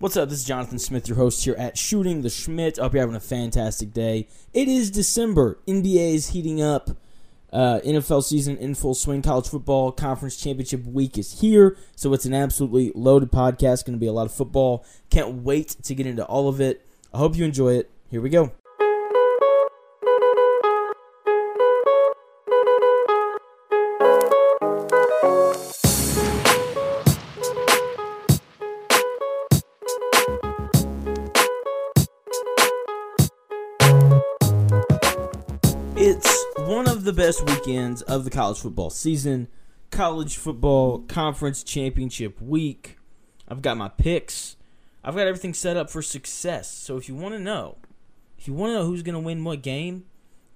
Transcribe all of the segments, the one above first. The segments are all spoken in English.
What's up? This is Jonathan Smith, your host here at Shooting the Shmitt. I hope you're having a fantastic day. It is December. NBA is heating up. Uh, NFL season in full swing. College football conference championship week is here. So it's an absolutely loaded podcast. Going to be a lot of football. Can't wait to get into all of it. I hope you enjoy it. Here we go. It's one of the best weekends of the college football season. College football conference championship week. I've got my picks. I've got everything set up for success. So if you want to know, if you want to know who's going to win what game,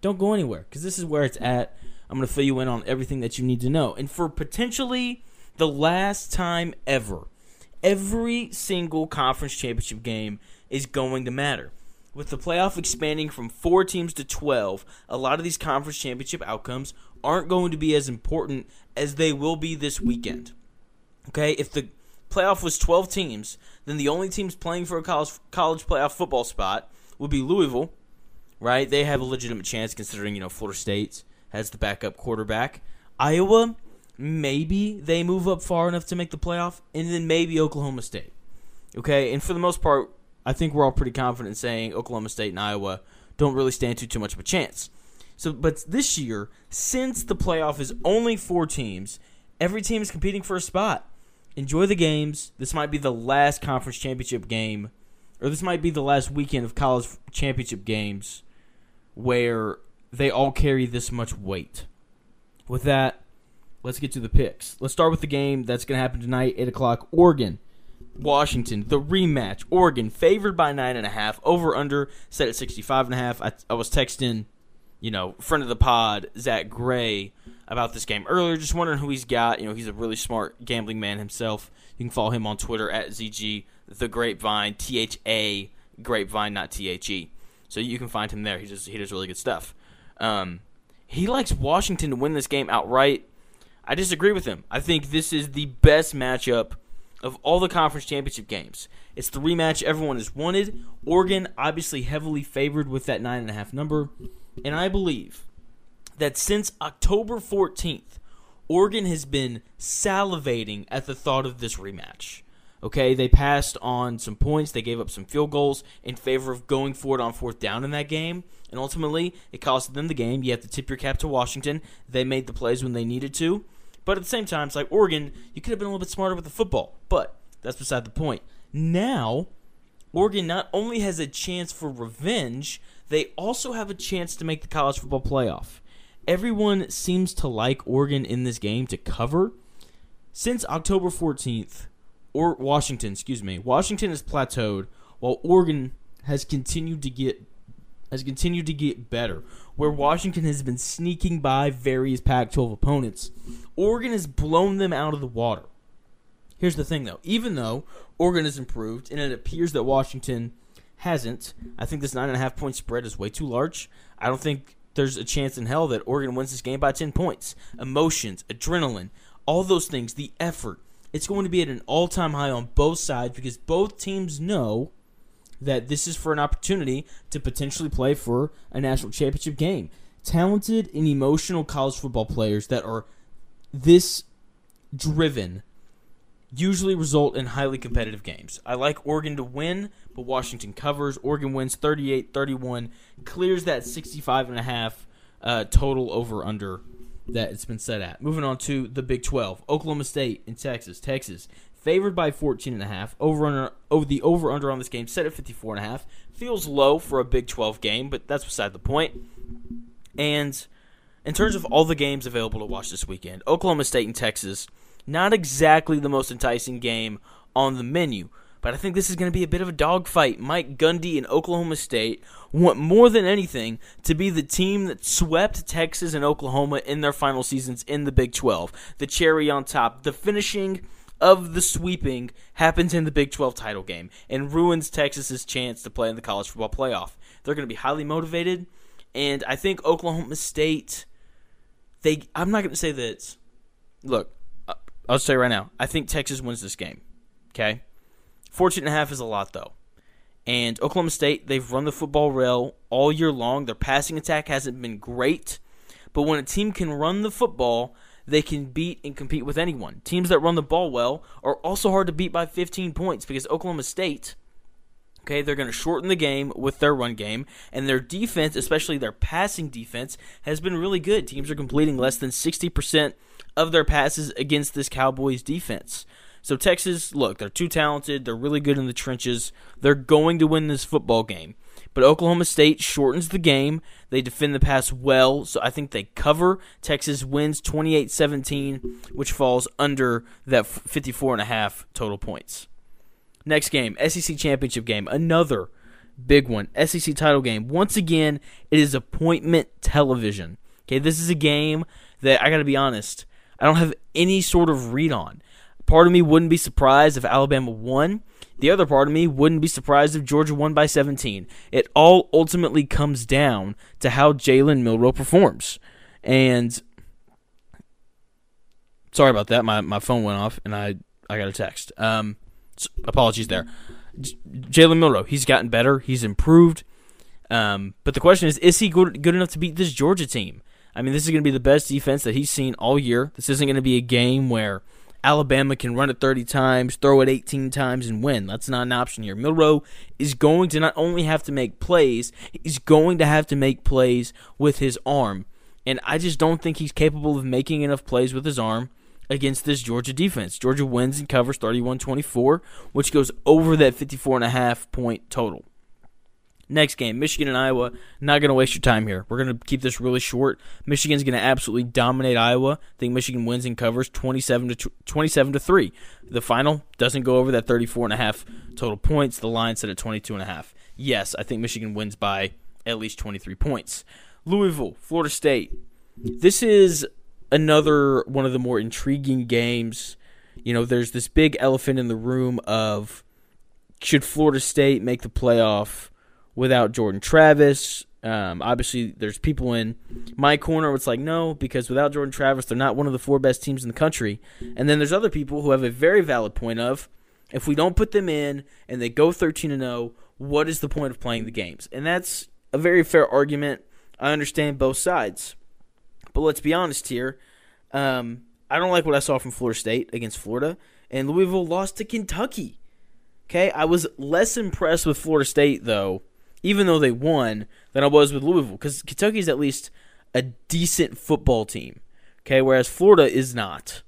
don't go anywhere because this is where it's at. I'm going to fill you in on everything that you need to know. And for potentially the last time ever, every single conference championship game is going to matter. With the playoff expanding from four teams to 12, a lot of these conference championship outcomes aren't going to be as important as they will be this weekend. Okay, if the playoff was 12 teams, then the only teams playing for a college college playoff football spot would be Louisville, right? They have a legitimate chance considering, you know, Florida State has the backup quarterback. Iowa, maybe they move up far enough to make the playoff, and then maybe Oklahoma State. Okay, and for the most part, I think we're all pretty confident in saying Oklahoma State and Iowa don't really stand too too much of a chance. So, but this year, since the playoff is only four teams, every team is competing for a spot. Enjoy the games. This might be the last conference championship game, or this might be the last weekend of college championship games where they all carry this much weight. With that, let's get to the picks. Let's start with the game that's going to happen tonight, 8 o'clock. Oregon Washington, the rematch. Oregon favored by nine and a half. Over under set at sixty five and a half. I, I was texting, you know, friend of the pod, Zach Gray, about this game earlier. Just wondering who he's got. You know, he's a really smart gambling man himself. You can follow him on Twitter at ZG the Grapevine, T H A Grapevine, not T H E. So you can find him there. He just he does really good stuff. Um, he likes Washington to win this game outright. I disagree with him. I think this is the best matchup of all the conference championship games. It's the rematch everyone has wanted. Oregon, obviously heavily favored with that nine and a half number. And I believe that since October 14th, Oregon has been salivating at the thought of this rematch. Okay, they passed on some points, they gave up some field goals in favor of going for it on fourth down in that game, and ultimately it cost them the game. You have to tip your cap to Washington. They made the plays when they needed to. But at the same time, it's like Oregon, you could have been a little bit smarter with the football. But that's beside the point. Now, Oregon not only has a chance for revenge, they also have a chance to make the college football playoff. Everyone seems to like Oregon in this game to cover. Since October 14th, or Washington, excuse me, Washington has plateaued while Oregon has continued to get has continued to get better. Where Washington has been sneaking by various Pac-12 opponents, Oregon has blown them out of the water. Here's the thing, though. Even though Oregon has improved, and it appears that Washington hasn't, I think this nine and a half point spread is way too large. I don't think there's a chance in hell that Oregon wins this game by 10 points. Emotions, adrenaline, all those things, the effort. It's going to be at an all time high on both sides because both teams know that this is for an opportunity to potentially play for a national championship game. Talented and emotional college football players that are this driven usually result in highly competitive games. I like Oregon to win, but Washington covers. Oregon wins 38-31, clears that 65 and a half uh, total over under that it's been set at. Moving on to the Big 12. Oklahoma State and Texas. Texas favored by 14 and a half. Over under over the over under on this game set at 54 and a half. Feels low for a Big 12 game, but that's beside the point. And in terms of all the games available to watch this weekend, Oklahoma State and Texas, not exactly the most enticing game on the menu. But I think this is going to be a bit of a dogfight. Mike Gundy and Oklahoma State want more than anything to be the team that swept Texas and Oklahoma in their final seasons in the Big 12. The cherry on top, the finishing of the sweeping happens in the Big 12 title game and ruins Texas's chance to play in the college football playoff. They're going to be highly motivated, and I think Oklahoma State they I'm not going to say that. Look, uh, I'll say right now. I think Texas wins this game. Okay, 14 and a half is a lot though. And Oklahoma State, they've run the football well all year long. Their passing attack hasn't been great, but when a team can run the football, they can beat and compete with anyone. Teams that run the ball well are also hard to beat by 15 points because Oklahoma State, okay, they're going to shorten the game with their run game, and their defense, especially their passing defense, has been really good. Teams are completing less than 60% of their passes against this Cowboys defense. So Texas, look, they're too talented. They're really good in the trenches. They're going to win this football game. But Oklahoma State shortens the game. They defend the pass well, so I think they cover. Texas wins 28-17, which falls under that 54 and a half total points. Next game, SEC Championship game, another big one. SEC title game. Once again, it is appointment television. Okay, this is a game that I got to be honest, I don't have any sort of read on. Part of me wouldn't be surprised if Alabama won. The other part of me wouldn't be surprised if Georgia won by 17. It all ultimately comes down to how Jalen Milroe performs. And sorry about that. My my phone went off and I I got a text. Um, apologies there. Jalen Milroe, he's gotten better. He's improved. Um, but the question is, is he good, good enough to beat this Georgia team? I mean, this is going to be the best defense that he's seen all year. This isn't going to be a game where Alabama can run it 30 times, throw it 18 times, and win. That's not an option here. Milroe is going to not only have to make plays, he's going to have to make plays with his arm. And I just don't think he's capable of making enough plays with his arm against this Georgia defense. Georgia wins and covers 31 24, which goes over that 54.5 point total. Next game, Michigan and Iowa. Not going to waste your time here. We're going to keep this really short. Michigan's going to absolutely dominate Iowa. I think Michigan wins and covers 27 to 27 to 3. The final doesn't go over that 34 and a half total points. The line set at 22 and a half. Yes, I think Michigan wins by at least 23 points. Louisville, Florida State. This is another one of the more intriguing games. You know, there's this big elephant in the room of should Florida State make the playoff? Without Jordan Travis. Um, obviously, there's people in my corner. It's like no, because without Jordan Travis, they're not one of the four best teams in the country. And then there's other people who have a very valid point of, if we don't put them in and they go 13 and 0, what is the point of playing the games? And that's a very fair argument. I understand both sides, but let's be honest here. Um, I don't like what I saw from Florida State against Florida, and Louisville lost to Kentucky. Okay, I was less impressed with Florida State though even though they won, than I was with Louisville because Kentucky is at least a decent football team. Okay, whereas Florida is not.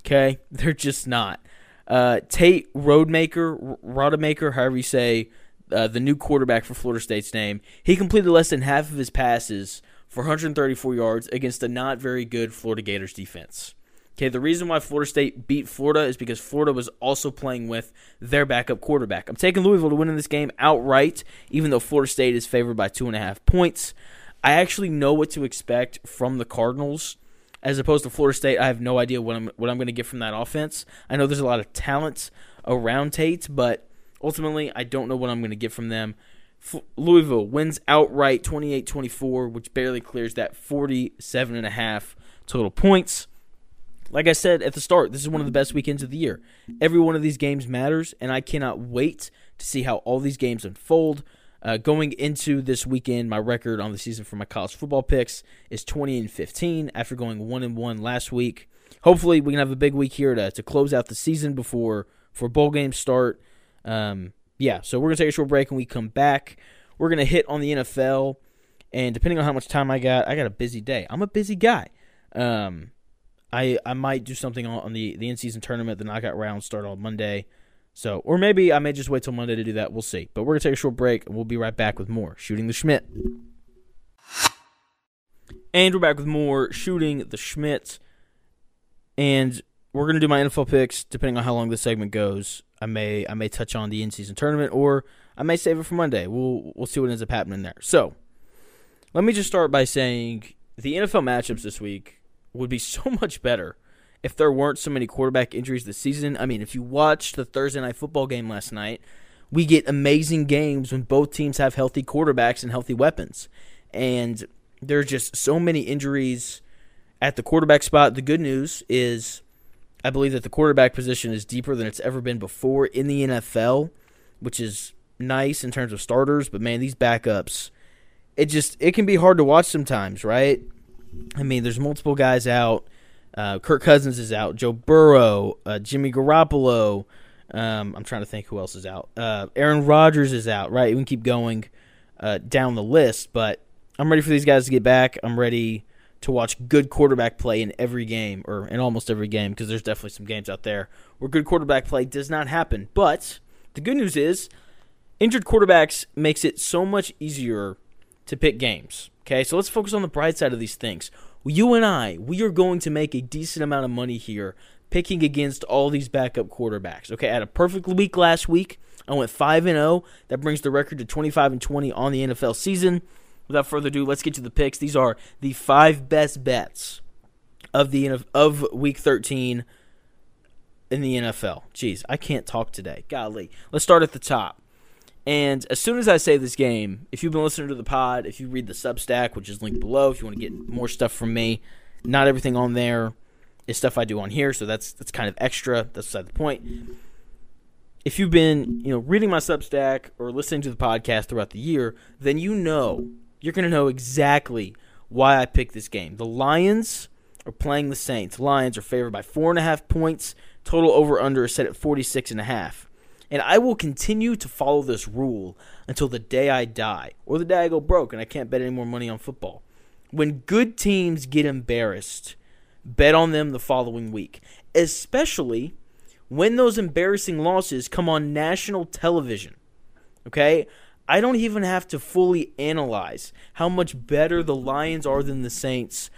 Okay, they're just not. Uh, Tate Roadmaker, Rodemaker, however you say uh, the new quarterback for Florida State's name, he completed less than half of his passes for 134 yards against a not very good Florida Gators defense. Okay, the reason why Florida State beat Florida is because Florida was also playing with their backup quarterback. I'm taking Louisville to win in this game outright, even though Florida State is favored by two and a half points. I actually know what to expect from the Cardinals, as opposed to Florida State. I have no idea what I'm what I'm going to get from that offense. I know there's a lot of talent around Tate, but ultimately, I don't know what I'm going to get from them. F- Louisville wins outright 28-24, which barely clears that 47 and a half total points like I said at the start, this is one of the best weekends of the year. Every one of these games matters, and I cannot wait to see how all these games unfold. Uh, going into this weekend, my record on the season for my college football picks is 20 and 15 after going 1 and 1 last week. Hopefully, we can have a big week here to, to close out the season before for bowl games start. Um, yeah, so we're going to take a short break and we come back. We're going to hit on the NFL, and depending on how much time I got, I got a busy day. I'm a busy guy. Um, I I might do something on, on the the in season tournament. The knockout rounds start on Monday, so or maybe I may just wait till Monday to do that. We'll see. But we're gonna take a short break and we'll be right back with more shooting the Shmitt. And we're back with more shooting the Shmitt, and we're gonna do my NFL picks depending on how long this segment goes. I may I may touch on the in season tournament or I may save it for Monday. We'll we'll see what ends up happening there. So let me just start by saying the NFL matchups this week would be so much better if there weren't so many quarterback injuries this season. I mean, if you watched the Thursday night football game last night, we get amazing games when both teams have healthy quarterbacks and healthy weapons. And there's just so many injuries at the quarterback spot. The good news is I believe that the quarterback position is deeper than it's ever been before in the NFL, which is nice in terms of starters, but man, these backups, it just it can be hard to watch sometimes, right? I mean, there's multiple guys out. Uh, Kirk Cousins is out. Joe Burrow, uh, Jimmy Garoppolo. Um, I'm trying to think who else is out. Uh, Aaron Rodgers is out. Right, we can keep going uh, down the list, but I'm ready for these guys to get back. I'm ready to watch good quarterback play in every game or in almost every game because there's definitely some games out there where good quarterback play does not happen. But the good news is injured quarterbacks makes it so much easier to pick games. Okay, so let's focus on the bright side of these things. You and I, we are going to make a decent amount of money here picking against all these backup quarterbacks. Okay, I had a perfect week last week. I went 5 and 0. That brings the record to 25 and 20 on the NFL season. Without further ado, let's get to the picks. These are the five best bets of the of week 13 in the NFL. Jeez, I can't talk today. Golly. Let's start at the top. And as soon as I say this game, if you've been listening to the pod, if you read the Substack, which is linked below, if you want to get more stuff from me, not everything on there is stuff I do on here, so that's that's kind of extra. That's beside the point. If you've been, you know, reading my Substack or listening to the podcast throughout the year, then you know you're going to know exactly why I picked this game. The Lions are playing the Saints. Lions are favored by four and a half points. Total over under is set at 46 and a half. And I will continue to follow this rule until the day I die or the day I go broke and I can't bet any more money on football. When good teams get embarrassed, bet on them the following week, especially when those embarrassing losses come on national television. Okay? I don't even have to fully analyze how much better the Lions are than the Saints.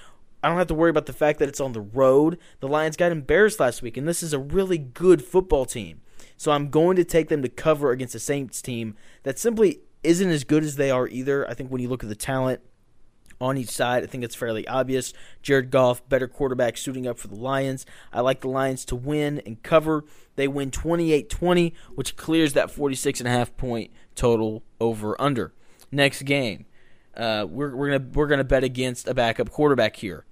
I don't have to worry about the fact that it's on the road. The Lions got embarrassed last week, and this is a really good football team. So I'm going to take them to cover against a Saints team that simply isn't as good as they are either. I think when you look at the talent on each side, I think it's fairly obvious. Jared Goff, better quarterback, suiting up for the Lions. I like the Lions to win and cover. They win 28 20, which clears that 46.5 point total over under. Next game, uh, we're, we're gonna we're gonna bet against a backup quarterback here.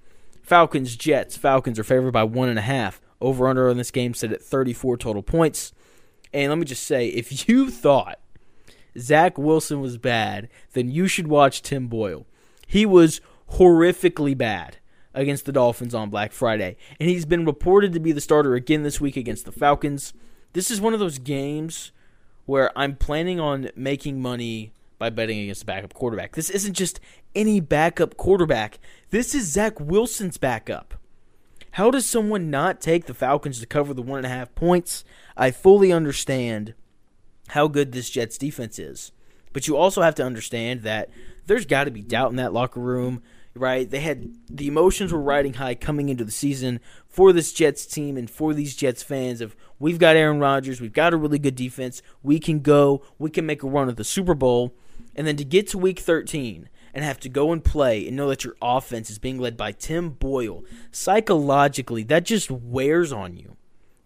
Falcons Jets. Falcons are favored by one and a half. Over under on this game set at 34 total points. And let me just say, if you thought Zach Wilson was bad, then you should watch Tim Boyle. He was horrifically bad against the Dolphins on Black Friday, and he's been reported to be the starter again this week against the Falcons. This is one of those games where I'm planning on making money by betting against a backup quarterback. This isn't just any backup quarterback. This is Zach Wilson's backup. How does someone not take the Falcons to cover the one and a half points? I fully understand how good this Jets defense is. But you also have to understand that there's got to be doubt in that locker room, right? They had the emotions were riding high coming into the season for this Jets team and for these Jets fans of we've got Aaron Rodgers, we've got a really good defense, we can go, we can make a run at the Super Bowl. And then to get to week 13 and have to go and play and know that your offense is being led by Tim Boyle, psychologically, that just wears on you.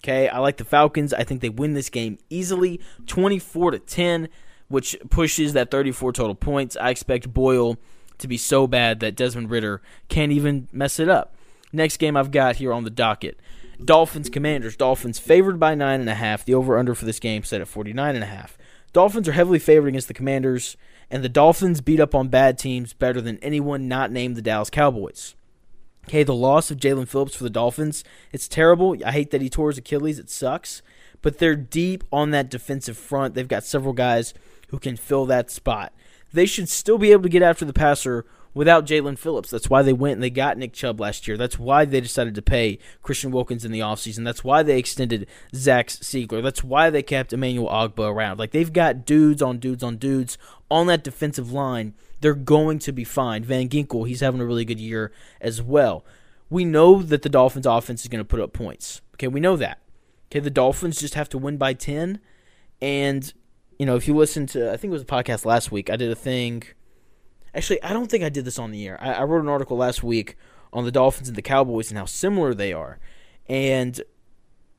Okay, I like the Falcons. I think they win this game easily, 24 to 10, which pushes that 34 total points. I expect Boyle to be so bad that Desmond Ridder can't even mess it up. Next game I've got here on the docket. Dolphins Commanders. Dolphins favored by nine and a half. The over under for this game set at 49 and a half. Dolphins are heavily favored against the Commanders and the Dolphins beat up on bad teams better than anyone not named the Dallas Cowboys. Okay, the loss of Jaelan Phillips for the Dolphins, it's terrible. I hate that he tore his Achilles. It sucks. But they're deep on that defensive front. They've got several guys who can fill that spot. They should still be able to get after the passer without Jaelan Phillips. That's why they went and they got Nick Chubb last year. That's why they decided to pay Christian Wilkins in the offseason. That's why they extended Zach Segler. That's why they kept Emmanuel Ogbah around. Like they've got dudes on dudes on dudes on that defensive line. They're going to be fine. Van Ginkel, he's having a really good year as well. We know that the Dolphins offense is going to put up points. Okay, we know that. Okay, the Dolphins just have to win by 10 and you know, if you listen to I think it was a podcast last week, I did a thing Actually, I don't think I did this on the air. I, I wrote an article last week on the Dolphins and the Cowboys and how similar they are. And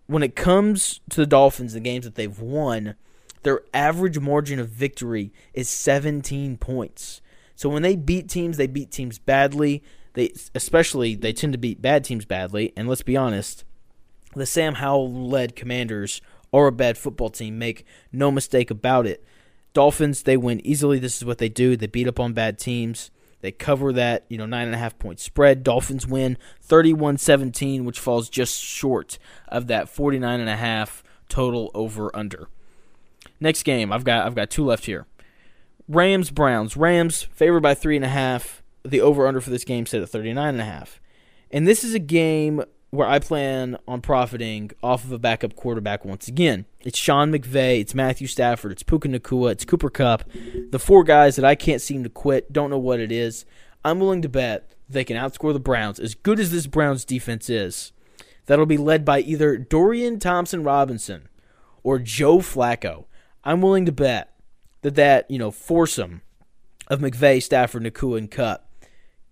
when it comes to the Dolphins, the games that they've won, their average margin of victory is 17 points. So when they beat teams, they beat teams badly. They especially they tend to beat bad teams badly. And let's be honest, The Sam Howell led Commanders are a bad football team. Make no mistake about it. Dolphins, they win easily. This is what they do. They beat up on bad teams. They cover that, you know, nine and a half point spread. Dolphins win 31-17, which falls just short of that 49 and a half total over under. Next game, I've got I've got two left here. Rams Browns. Rams favored by three and a half. The over under for this game set at 39 and a half. And this is a game where I plan on profiting off of a backup quarterback once again. It's Sean McVay, it's Matthew Stafford, it's Puka Nacua, it's Cooper Kupp, the four guys that I can't seem to quit, don't know what it is. I'm willing to bet they can outscore the Browns. As good as this Browns defense is, that'll be led by either Dorian Thompson Robinson or Joe Flacco. I'm willing to bet that that, you know, foursome of McVay, Stafford, Nakua, and Cup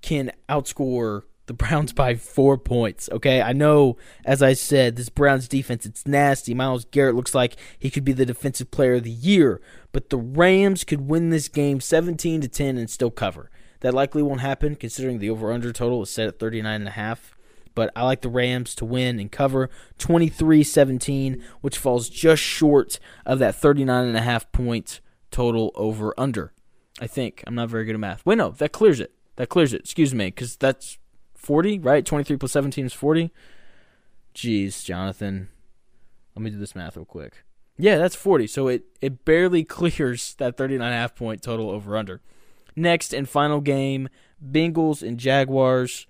can outscore the Browns by four points. Okay, I know, as I said, this Browns defense it's nasty. Myles Garrett looks like he could be the defensive player of the year, but the Rams could win this game 17 to 10 and still cover. That likely won't happen considering the over/under total is set at 39 and a half. But I like the Rams to win and cover 23-17, which falls just short of that 39 and a half point total over under. I think I'm not very good at math. Wait, no, that clears it. That clears it. Excuse me, because that's 40, right? 23 plus 17 is 40. Jeez, Jonathan. Let me do this math real quick. Yeah, that's 40. So it, it barely clears that 39.5 point total over under. Next and final game Bengals and Jaguars.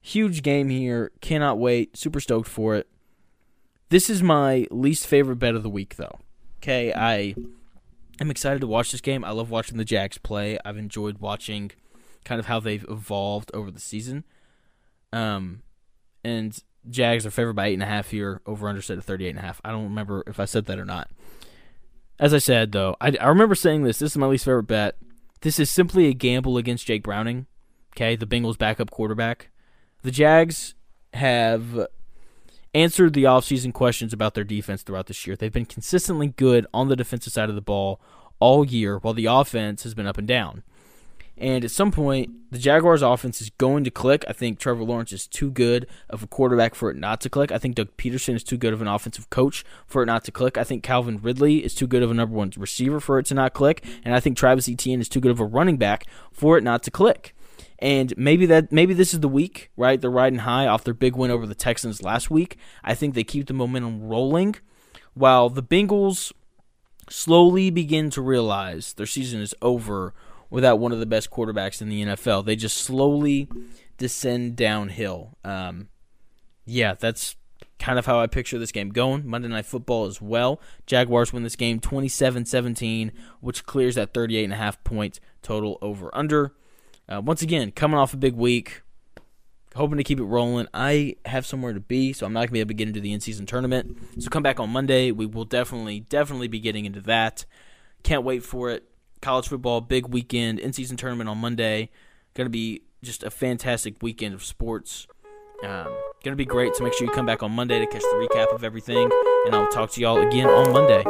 Huge game here. Cannot wait. Super stoked for it. This is my least favorite bet of the week, though. Okay, I am excited to watch this game. I love watching the Jags play. I've enjoyed watching kind of how they've evolved over the season. Um, and Jags are favored by eight and a half here. Over under set at thirty eight and a half. I don't remember if I said that or not. As I said though, I, I remember saying this. This is my least favorite bet. This is simply a gamble against Jake Browning. Okay, the Bengals' backup quarterback. The Jags have answered the offseason questions about their defense throughout this year. They've been consistently good on the defensive side of the ball all year, while the offense has been up and down. And at some point, the Jaguars' offense is going to click. I think Trevor Lawrence is too good of a quarterback for it not to click. I think Doug Pederson is too good of an offensive coach for it not to click. I think Calvin Ridley is too good of a number one receiver for it to not click. And I think Travis Etienne is too good of a running back for it not to click. And maybe that maybe this is the week, right? They're riding high off their big win over the Texans last week. I think they keep the momentum rolling while the Bengals slowly begin to realize their season is over without one of the best quarterbacks in the NFL. They just slowly descend downhill. Um, yeah, that's kind of how I picture this game going. Monday Night Football as well. Jaguars win this game 27-17, which clears that 38.5 point total over under. Uh, once again, coming off a big week, hoping to keep it rolling. I have somewhere to be, so I'm not going to be able to get into the in-season tournament. So come back on Monday. We will definitely, definitely be getting into that. Can't wait for it college football, big weekend, in season tournament on Monday. Going to be just a fantastic weekend of sports. Um, going to be great. So make sure you come back on Monday to catch the recap of everything. And I'll talk to y'all again on Monday.